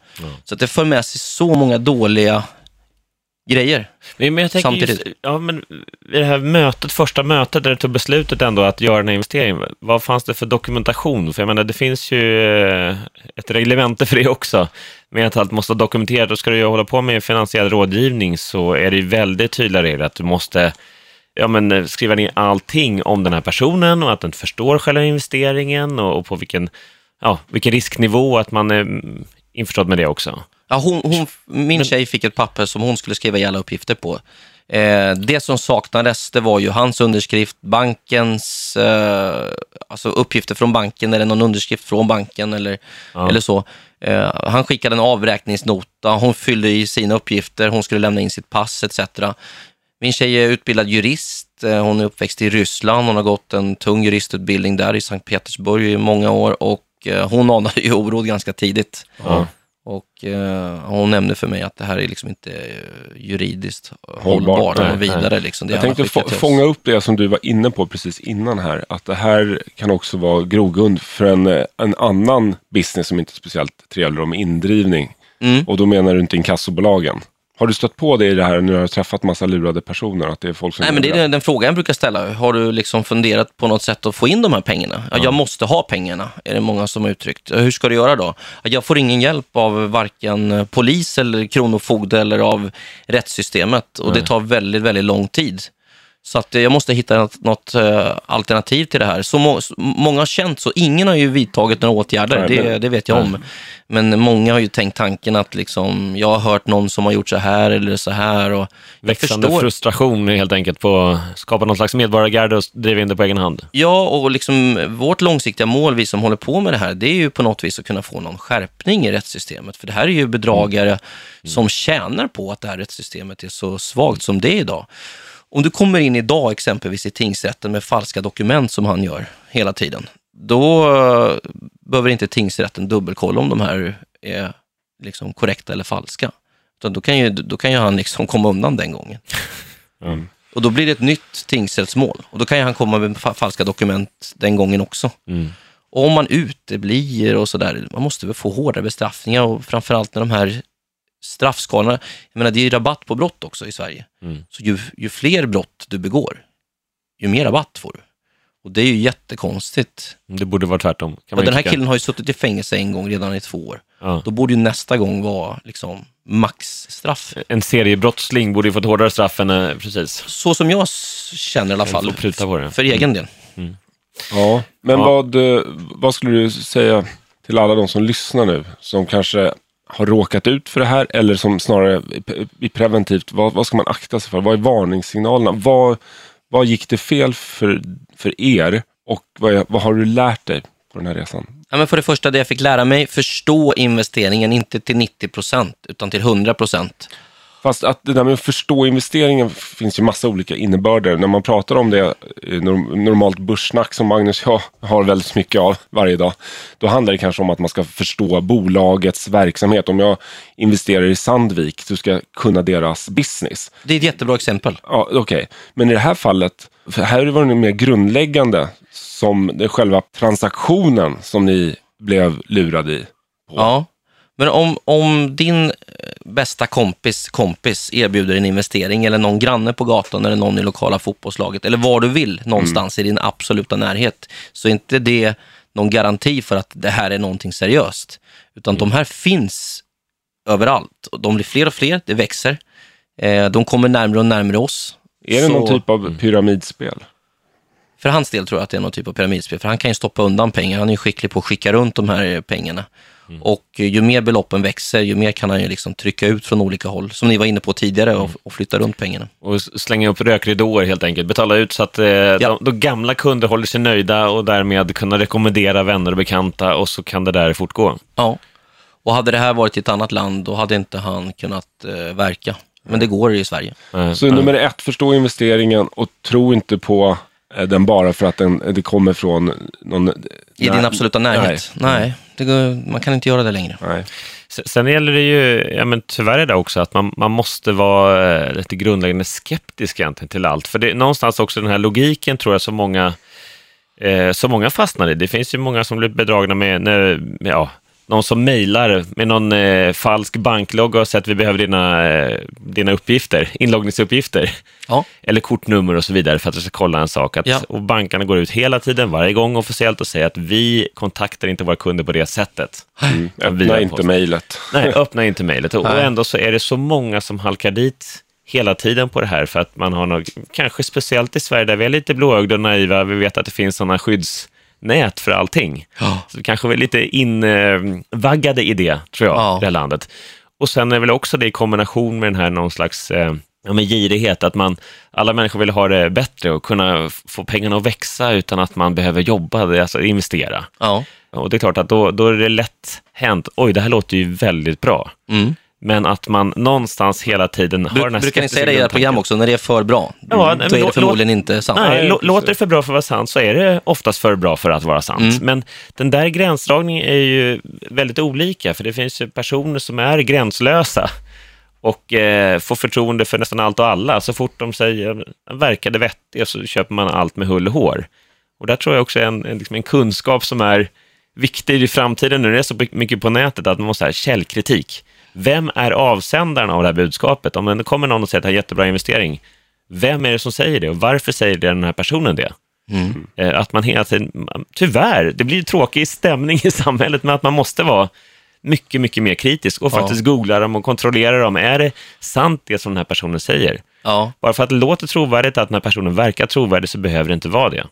Så att det för med sig så många dåliga grejer. Men, jag tänker just, Samtidigt. ja, men i det här mötet, första mötet där du tog beslutet ändå att göra den här investeringen, vad fanns det för dokumentation? För jag menar, det finns ju eh, ett reglemente för det också, med att allt måste vara dokumenterat. Och ska du hålla på med finansiell rådgivning så är det ju väldigt tydliga regler att du måste ja, men, eh, skriva ner allting om den här personen och att den förstår själva investeringen och, och på vilken, ja, vilken risknivå, att man är mm, införstådd med det också. Ja, hon, hon, min tjej fick ett papper som hon skulle skriva i alla uppgifter på. Eh, det som saknades, det var ju hans underskrift, bankens, eh, alltså uppgifter från banken, eller någon underskrift från banken eller, Ja. eller så. Eh, han skickade en avräkningsnota, hon fyllde i sina uppgifter, hon skulle lämna in sitt pass etc. Min tjej är utbildad jurist, eh, hon är uppväxt i Ryssland, hon har gått en tung juristutbildning där i Sankt Petersburg i många år och eh, hon anade ju oråd ganska tidigt. Ja. Och eh, hon nämnde för mig att det här är liksom inte eh, juridiskt Hållbart, hållbart nej, och vidare. Liksom. Det Jag tänkte få, fånga upp det som du var inne på precis innan här. Att det här kan också vara grogrund för en, eh, en annan business som inte är speciellt trevlig, om indrivning. Mm. Och då menar du inte inkassobolagen. Har du stött på det i det här när du har träffat massa lurade personer? Att det är folk som Nej, men det är den, den frågan jag brukar ställa. Har du liksom funderat på något sätt att få in de här pengarna? Ja, Jag måste ha pengarna, är det många som har uttryckt. Ja, Hur ska du göra då? Ja, Jag får ingen hjälp av varken eh, polis eller kronofogde eller av rättssystemet och det tar väldigt, väldigt lång tid. Så att eh, jag måste hitta något, något eh, alternativ till det här. Så må, så många har känt så. Ingen har ju vidtagit några åtgärder, Nej, det, det vet jag om. Men många har ju tänkt tanken att liksom, jag har hört någon som har gjort så här eller så här. Och Växande förstår. frustration helt enkelt på att skapa någon slags medborgargarde och driva in det på egen hand. Ja, och liksom vårt långsiktiga mål, vi som håller på med det här, det är ju på något vis att kunna få någon skärpning i rättssystemet. För det här är ju bedragare som tjänar på att det här rättssystemet är så svagt som det är idag. Om du kommer in idag exempelvis i tingsrätten med falska dokument som han gör hela tiden, då eh, behöver inte tingsrätten dubbelkolla om de här är liksom korrekta eller falska. Utan då kan ju, då kan ju han liksom komma undan den gången. Mm. Och då blir det ett nytt tingsrättsmål. Och då kan ju han komma med fa- falska dokument den gången också. Mm. Och om man uteblir och sådär, man måste väl få hårdare bestraffningar och framförallt när de här straffskalorna, jag menar det är ju rabatt på brott också i Sverige. Mm. Så ju, ju fler brott du begår, ju mer rabatt får du. Och det är ju jättekonstigt. Det borde vara tvärtom. Kan den här tycka. killen har ju suttit i fängelse en gång redan i två år. Ja. Då borde ju nästa gång vara liksom maxstraff. En seriebrottsling borde ju fått hårdare straff än, eh, precis. Så som jag känner i alla fall. får pruta på det. För egen del. Ja, men Ja. Vad, eh, vad skulle du säga till alla de som lyssnar nu, som kanske har råkat ut för det här eller som snarare i- preventivt, vad, vad ska man akta sig för? Vad är varningssignalerna? Vad, vad gick det fel för, för er och vad, vad har du lärt dig på den här resan? Ja, men för det första, det jag fick lära mig, förstå investeringen, inte till 90 procent, utan till 100 procent. Fast att det där med att förstå investeringen finns ju massa olika innebörder. När man pratar om det, eh, norm- normalt börssnack som Magnus och jag har väldigt mycket av varje dag, då handlar det kanske om att man ska förstå bolagets verksamhet. Om jag investerar i Sandvik så ska jag kunna deras business. Det är ett jättebra exempel. Ja, Okej, men i det här fallet, här var det mer grundläggande som själva transaktionen som ni blev lurade i. Ja. Men om, om din eh, bästa kompis kompis erbjuder en investering eller någon granne på gatan eller någon i lokala fotbollslaget eller var du vill någonstans i din absoluta närhet så är inte det någon garanti för att det här är någonting seriöst. Utan de här finns överallt och de blir fler och fler, det växer. Eh, de kommer närmare och närmare oss. Är det Så- någon typ av pyramidspel? För hans del tror jag att det är någon typ av pyramidspel, för han kan ju stoppa undan pengar. Han är ju skicklig på att skicka runt de här pengarna. Och eh, ju mer beloppen växer, ju mer kan han ju liksom trycka ut från olika håll, som ni var inne på tidigare, och, och flytta runt pengarna. Och slänga upp rökridåer helt enkelt. Betala ut så att eh, de, de gamla kunder håller sig nöjda och därmed kunna rekommendera vänner och bekanta och så kan det där fortgå. Ja. Och hade det här varit i ett annat land, då hade inte han kunnat eh, verka. Men det går i Sverige. Eh, Så nummer ett, förstå investeringen och tro inte på den bara för att den, det kommer från någon... I din absoluta närhet. Nej, det går, man kan inte göra det längre. Nej. Nej. Sen gäller det ju, ja men tyvärr är det också att man, man måste vara eh, lite grundläggande skeptisk egentligen till allt. För det är någonstans också den här logiken tror jag som många, eh, som många fastnar i. Det finns ju många som blir bedragna med, när, ja, någon som mejlar med någon eh, falsk banklogga och säger att vi behöver dina, eh, dina uppgifter, inloggningsuppgifter. Ja. Eller kortnummer och så vidare för att du ska kolla en sak. Att, Ja. Och bankerna går ut hela tiden, varje gång officiellt och säger att vi kontaktar inte våra kunder på det sättet. Mm. Vi Öppna inte mejlet. Nej, öppna inte mejlet. Och ändå så är det så många som halkar dit hela tiden på det här för att man har något, kanske speciellt i Sverige där vi är lite blåögda och naiva, vi vet att det finns sådana skyddsnät för allting. Ja. Så vi kanske är lite invaggade i det, tror jag, Ja. det här landet. Och sen är väl också det i kombination med den här någon slags eh, ja, men girighet, att man, alla människor vill ha det bättre och kunna få pengarna att växa utan att man behöver jobba, alltså investera. Ja. Och det är klart att då, då är det lätt hänt, oj, det här låter ju väldigt bra. Mm. Men att man någonstans hela tiden har Bru- den här brukar ni säga det i era program också, när det är för bra? Ja, då nej, är det låt- förmodligen inte sant. Nej, låter det för bra för att vara sant så är det oftast för bra för att vara sant. Mm. Men den där gränsdragningen är ju väldigt olika, för det finns ju personer som är gränslösa och eh, får förtroende för nästan allt och alla. Så fort de säger verkade vettiga så köper man allt med hull och hår. Och där tror jag också är en, en, liksom en kunskap som är viktig i framtiden när det är så mycket på nätet, att man måste ha källkritik. Vem är avsändaren av det här budskapet? Om det kommer någon och säger att det är en jättebra investering, vem är det som säger det och varför säger den här personen det? Mm. Eh, Att man hela tiden, tyvärr, det blir tråkig stämning i samhället, men att man måste vara mycket, mycket mer kritisk och Ja. faktiskt googla dem och kontrollera dem. Är det sant det som den här personen säger? Ja. Bara för att det låter trovärdigt, att den här personen verkar trovärdig, så behöver det inte vara det.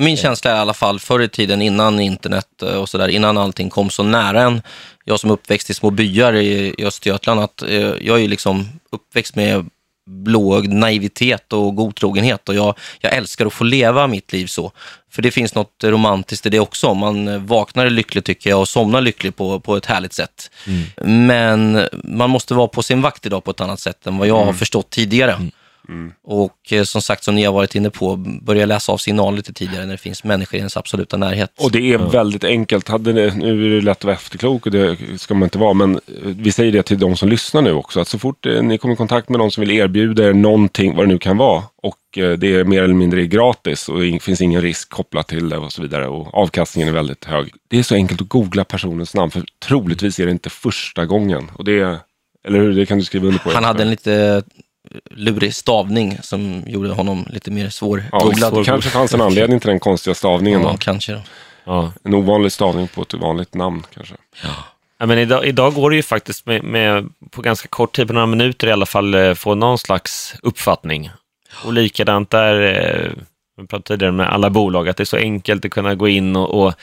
Min känsla är i alla fall förr i tiden innan internet eh, och sådär, innan allting kom så nära en, jag som uppväxt i små byar i, i Östergötland, att eh, jag är ju liksom uppväxt med blåögd naivitet och godtrogenhet och jag, jag älskar att få leva mitt liv så. För det finns något romantiskt i det också. Man eh, vaknar lycklig tycker jag och somnar lycklig på, på ett härligt sätt. Men man måste vara på sin vakt idag på ett annat sätt än vad jag har förstått tidigare. Och eh, som sagt, som ni har varit inne på, börja läsa av signaler lite tidigare när det finns människor i ens absoluta närhet. Och det är väldigt enkelt. Hade nu är det lätt att vara efterklok och det ska man inte vara. Men eh, vi säger det till de som lyssnar nu också. Att så fort eh, ni kommer i kontakt med någon som vill erbjuda er någonting, vad det nu kan vara. Och eh, det är mer eller mindre gratis och det finns ingen risk kopplat till det och så vidare. Och avkastningen är väldigt hög. Det är så enkelt att googla personens namn. För troligtvis är det inte första gången. Och det är, eller hur? Det kan du skriva under på. Han hade en lite lurig stavning som gjorde honom lite mer Ja, svårgooglad. det kanske fanns en anledning till den konstiga stavningen. Ja, Då. kanske. Då. Ja. En ovanlig stavning på ett vanligt namn kanske. Ja, men idag, idag går det ju faktiskt med, med, på ganska kort tid, på några minuter i alla fall, eh, få någon slags uppfattning. Och likadant där, eh, vi pratade tidigare med alla bolag, att det är så enkelt att kunna gå in och, och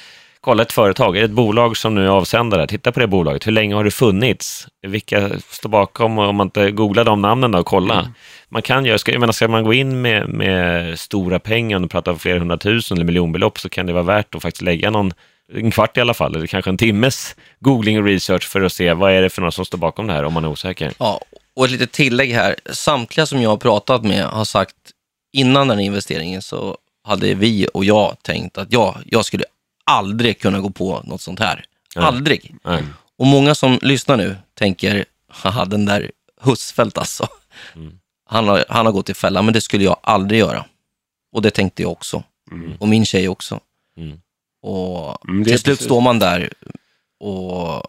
kolla ett företag. Ett bolag som nu är avsändare? Titta på det bolaget. Hur länge har det funnits? Vilka står bakom? Om man inte googlar de namnen då och kolla. Man kan göra, ska, jag menar, ska man gå in med, med stora pengar, om du pratar om flera hundratusen eller miljonbelopp, så kan det vara värt att faktiskt lägga någon en kvart i alla fall, eller kanske en timmes googling och research för att se vad är det för några som står bakom det här om man är osäker. Ja, och ett litet tillägg här. Samtliga som jag har pratat med har sagt innan den här investeringen så hade vi och jag tänkt att ja, jag skulle aldrig kunna gå på något sånt här. Nej. Aldrig. Nej. Och många som lyssnar nu tänker, haha den där Husfeldt alltså. Mm. Han, har, han har gått i fällan, men det skulle jag aldrig göra. Och det tänkte jag också. Och min tjej också. Mm. Och Mm, till slut precis. står man där och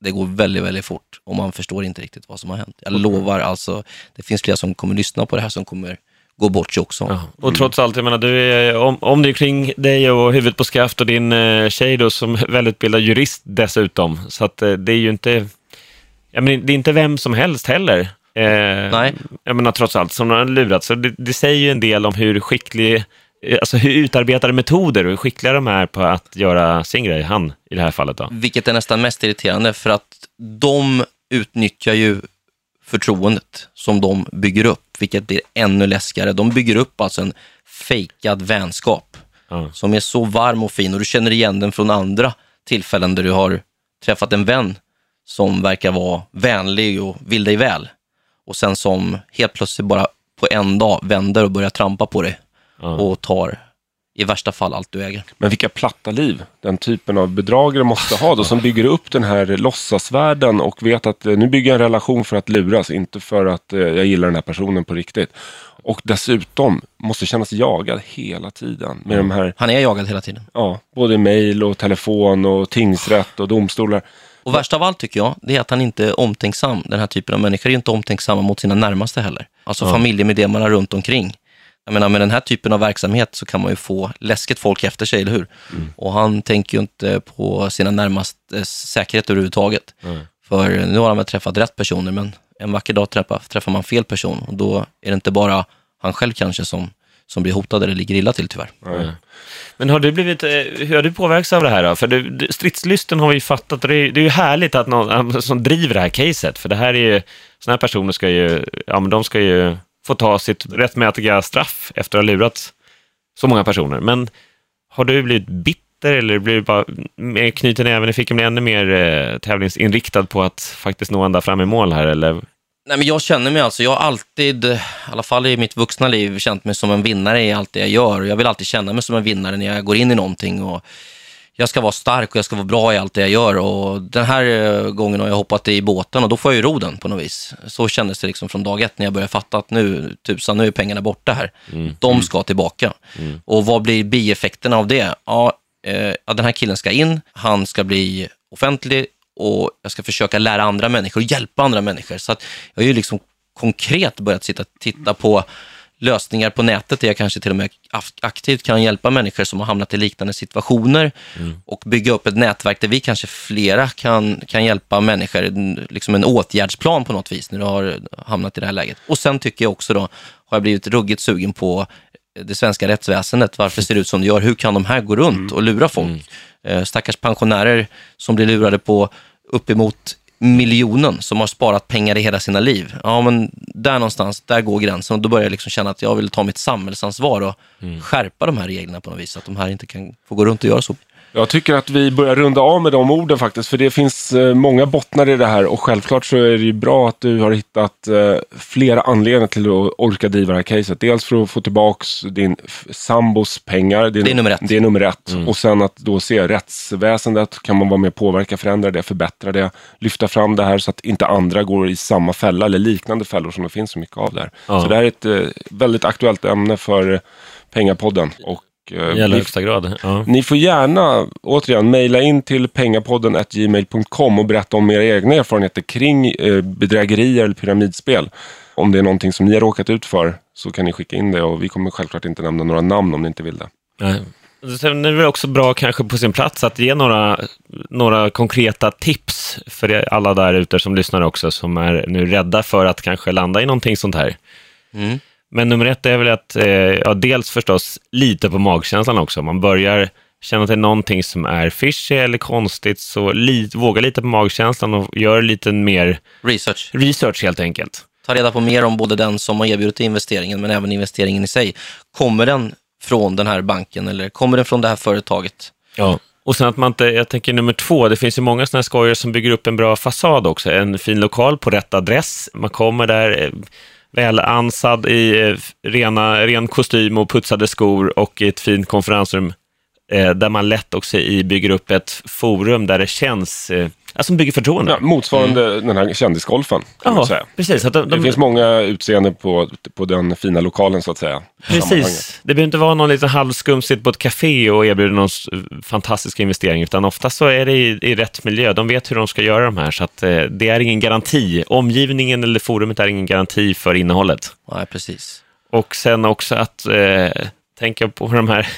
det går väldigt, väldigt fort och man förstår inte riktigt vad som har hänt. Jag lovar, alltså, det finns flera som kommer lyssna på det här som kommer gå bort sig också. Ja. Och trots allt, jag menar, du är, om, om det är kring dig och huvudet på skaft och din eh, tjej då som välutbildad jurist dessutom, så att eh, det är ju inte, jag menar, det är inte vem som helst heller. Eh, Nej. Jag menar trots allt, som har lurat. Så det, det säger ju en del om hur skicklig, eh, alltså hur utarbetade metoder och hur skickliga de är på att göra sin grej, han i det här fallet då. Vilket är nästan mest irriterande för att de utnyttjar ju förtroendet som de bygger upp, vilket blir ännu läskigare. De bygger upp alltså en fejkad vänskap Ja. som är så varm och fin och du känner igen den från andra tillfällen där du har träffat en vän som verkar vara vänlig och vill dig väl och sen som helt plötsligt bara på en dag vänder och börjar trampa på dig Ja. och tar i värsta fall allt du äger. Men vilka platta liv den typen av bedragare måste ha då, som bygger upp den här låtsasvärlden och vet att eh, nu bygger jag en relation för att luras, inte för att eh, jag gillar den här personen på riktigt. Och dessutom måste kännas jagad hela tiden med de här, Han är jagad hela tiden. ja, både mail och telefon och tingsrätt och domstolar. Och värst av allt tycker jag, det är att han inte är omtänksam. Den här typen av människor är inte omtänksamma mot sina närmaste heller. Alltså familjemedlemmarna runt omkring. Jag menar, med den här typen av verksamhet så kan man ju få läskigt folk efter sig, eller hur? Och han tänker ju inte på sina närmaste säkerhet överhuvudtaget. För nu har han väl träffat rätt personer, men en vacker dag träffar, träffar man fel person och då är det inte bara han själv kanske som, som blir hotad eller ligger illa till tyvärr. Men har du blivit, eh, hur har du påverkats av det här då? För du, stridslysten har vi ju fattat och det är, det är ju härligt att någon som driver det här caset, för det här är ju, sådana här personer ska ju, ja men de ska ju få ta sitt rättmätiga straff efter att ha lurat så många personer. Men har du blivit bitter eller blir du bara knuten även i fickan, blir ännu mer eh, tävlingsinriktad på att faktiskt nå ända fram i mål här? Eller? Nej, men jag känner mig alltså, jag har alltid, i alla fall i mitt vuxna liv, känt mig som en vinnare i allt det jag gör. Jag vill alltid känna mig som en vinnare när jag går in i någonting. Och jag ska vara stark och jag ska vara bra i allt det jag gör. Och den här eh, gången har jag hoppat i båten och då får jag ju ro den på något vis. Så kändes det liksom från dag ett när jag började fatta att nu, tusan, nu är pengarna borta här. Mm. De ska tillbaka. Och vad blir bieffekterna av det? Ja, eh, den här killen ska in, han ska bli offentlig och jag ska försöka lära andra människor, hjälpa andra människor. Så att jag har ju liksom konkret börjat sitta titta på lösningar på nätet där jag kanske till och med ak- aktivt kan hjälpa människor som har hamnat i liknande situationer och bygga upp ett nätverk där vi kanske flera kan, kan hjälpa människor, liksom en åtgärdsplan på något vis när du har hamnat i det här läget. Och sen tycker jag också då, har jag blivit ruggigt sugen på det svenska rättsväsendet, varför ser det ut som det gör, hur kan de här gå runt och lura folk? Eh, Stackars pensionärer som blir lurade på uppemot miljonen som har sparat pengar i hela sina liv. Ja, men där någonstans, där går gränsen och då börjar jag liksom känna att jag vill ta mitt samhällsansvar och skärpa de här reglerna på något vis, så att de här inte kan få gå runt och göra så. Jag tycker att vi börjar runda av med de orden faktiskt, för det finns eh, många bottnar i det här och självklart så är det ju bra att du har hittat eh, flera anledningar till att orka driva det här caset. Dels för att få tillbaks din sambos pengar. Det är nummer ett. Det är nummer ett. Och sen att då se rättsväsendet, kan man vara med och påverka, förändra det, förbättra det, lyfta fram det här så att inte andra går i samma fälla eller liknande fällor som det finns så mycket av där. Ja. Så det här är ett eh, väldigt aktuellt ämne för Pengapodden. Och, I allra högsta grad. Ja. ni får gärna, återigen, mejla in till pengapodden gmail.com och berätta om era egna erfarenheter kring eh, bedrägerier eller pyramidspel. Om det är någonting som ni har råkat ut för så kan ni skicka in det och vi kommer självklart inte nämna några namn om ni inte vill det. Nej. Sen är det väl också bra kanske på sin plats att ge några, några konkreta tips för alla där ute som lyssnar också, som är nu rädda för att kanske landa i någonting sånt här. Mm. Men nummer ett är väl att, eh, ja, dels förstås lite på magkänslan också. Om man börjar känna att det är någonting som är fishy eller konstigt, så li, våga lite på magkänslan och gör lite mer Research. research helt enkelt. Ta reda på mer om både den som har erbjudit investeringen, men även investeringen i sig. Kommer den från den här banken eller kommer den från det här företaget? Ja. Och sen att man inte, jag tänker nummer två, det finns ju många sådana här skojare som bygger upp en bra fasad också. En fin lokal på rätt adress. Man kommer där Välansad väl ansad i eh, rena, ren kostym och putsade skor och i ett fint konferensrum där man lätt också i bygger upp ett forum där det känns, eh, alltså bygger förtroende. Ja, motsvarande den här kändisgolfen, kan man Ja, säga. precis. Att de, Det de, finns många utseenden på, på den fina lokalen så att säga. Precis. Det behöver inte vara någon liten halvskum sitt på ett café och erbjuder någon fantastisk investering, utan ofta så är det i, i rätt miljö. De vet hur de ska göra de här, så att, eh, det är ingen garanti. Omgivningen eller forumet är ingen garanti för innehållet. Nej, precis. Och sen också att eh, tänka på de här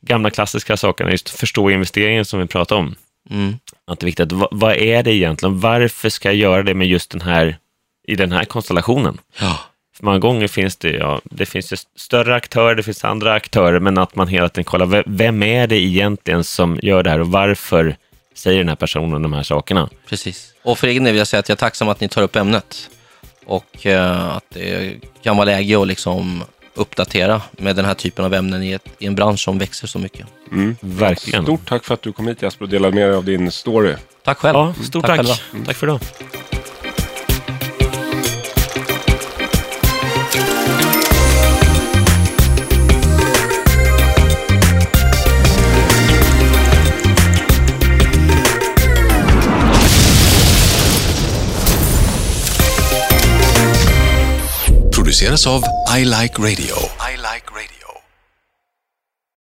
gamla klassiska sakerna, just förstå investeringen som vi pratade om. Mm. Att det är viktigt, vad, vad är det egentligen? Varför ska jag göra det med just den här, i den här konstellationen? Ja. För många gånger finns det, ja, det finns ju större aktörer, det finns andra aktörer, men att man hela tiden kollar, ve- vem är det egentligen som gör det här och varför säger den här personen de här sakerna? Precis. Och för egen del vill jag säga att jag är tacksam att ni tar upp ämnet och eh, att det kan vara läge att liksom uppdatera med den här typen av ämnen i, ett, i en bransch som växer så mycket. Verkligen. Stort tack för att du kom hit Jesper och delade med dig av din story. Tack själv. Ja, stort tack. själva. Tack för idag. Av I Like Radio.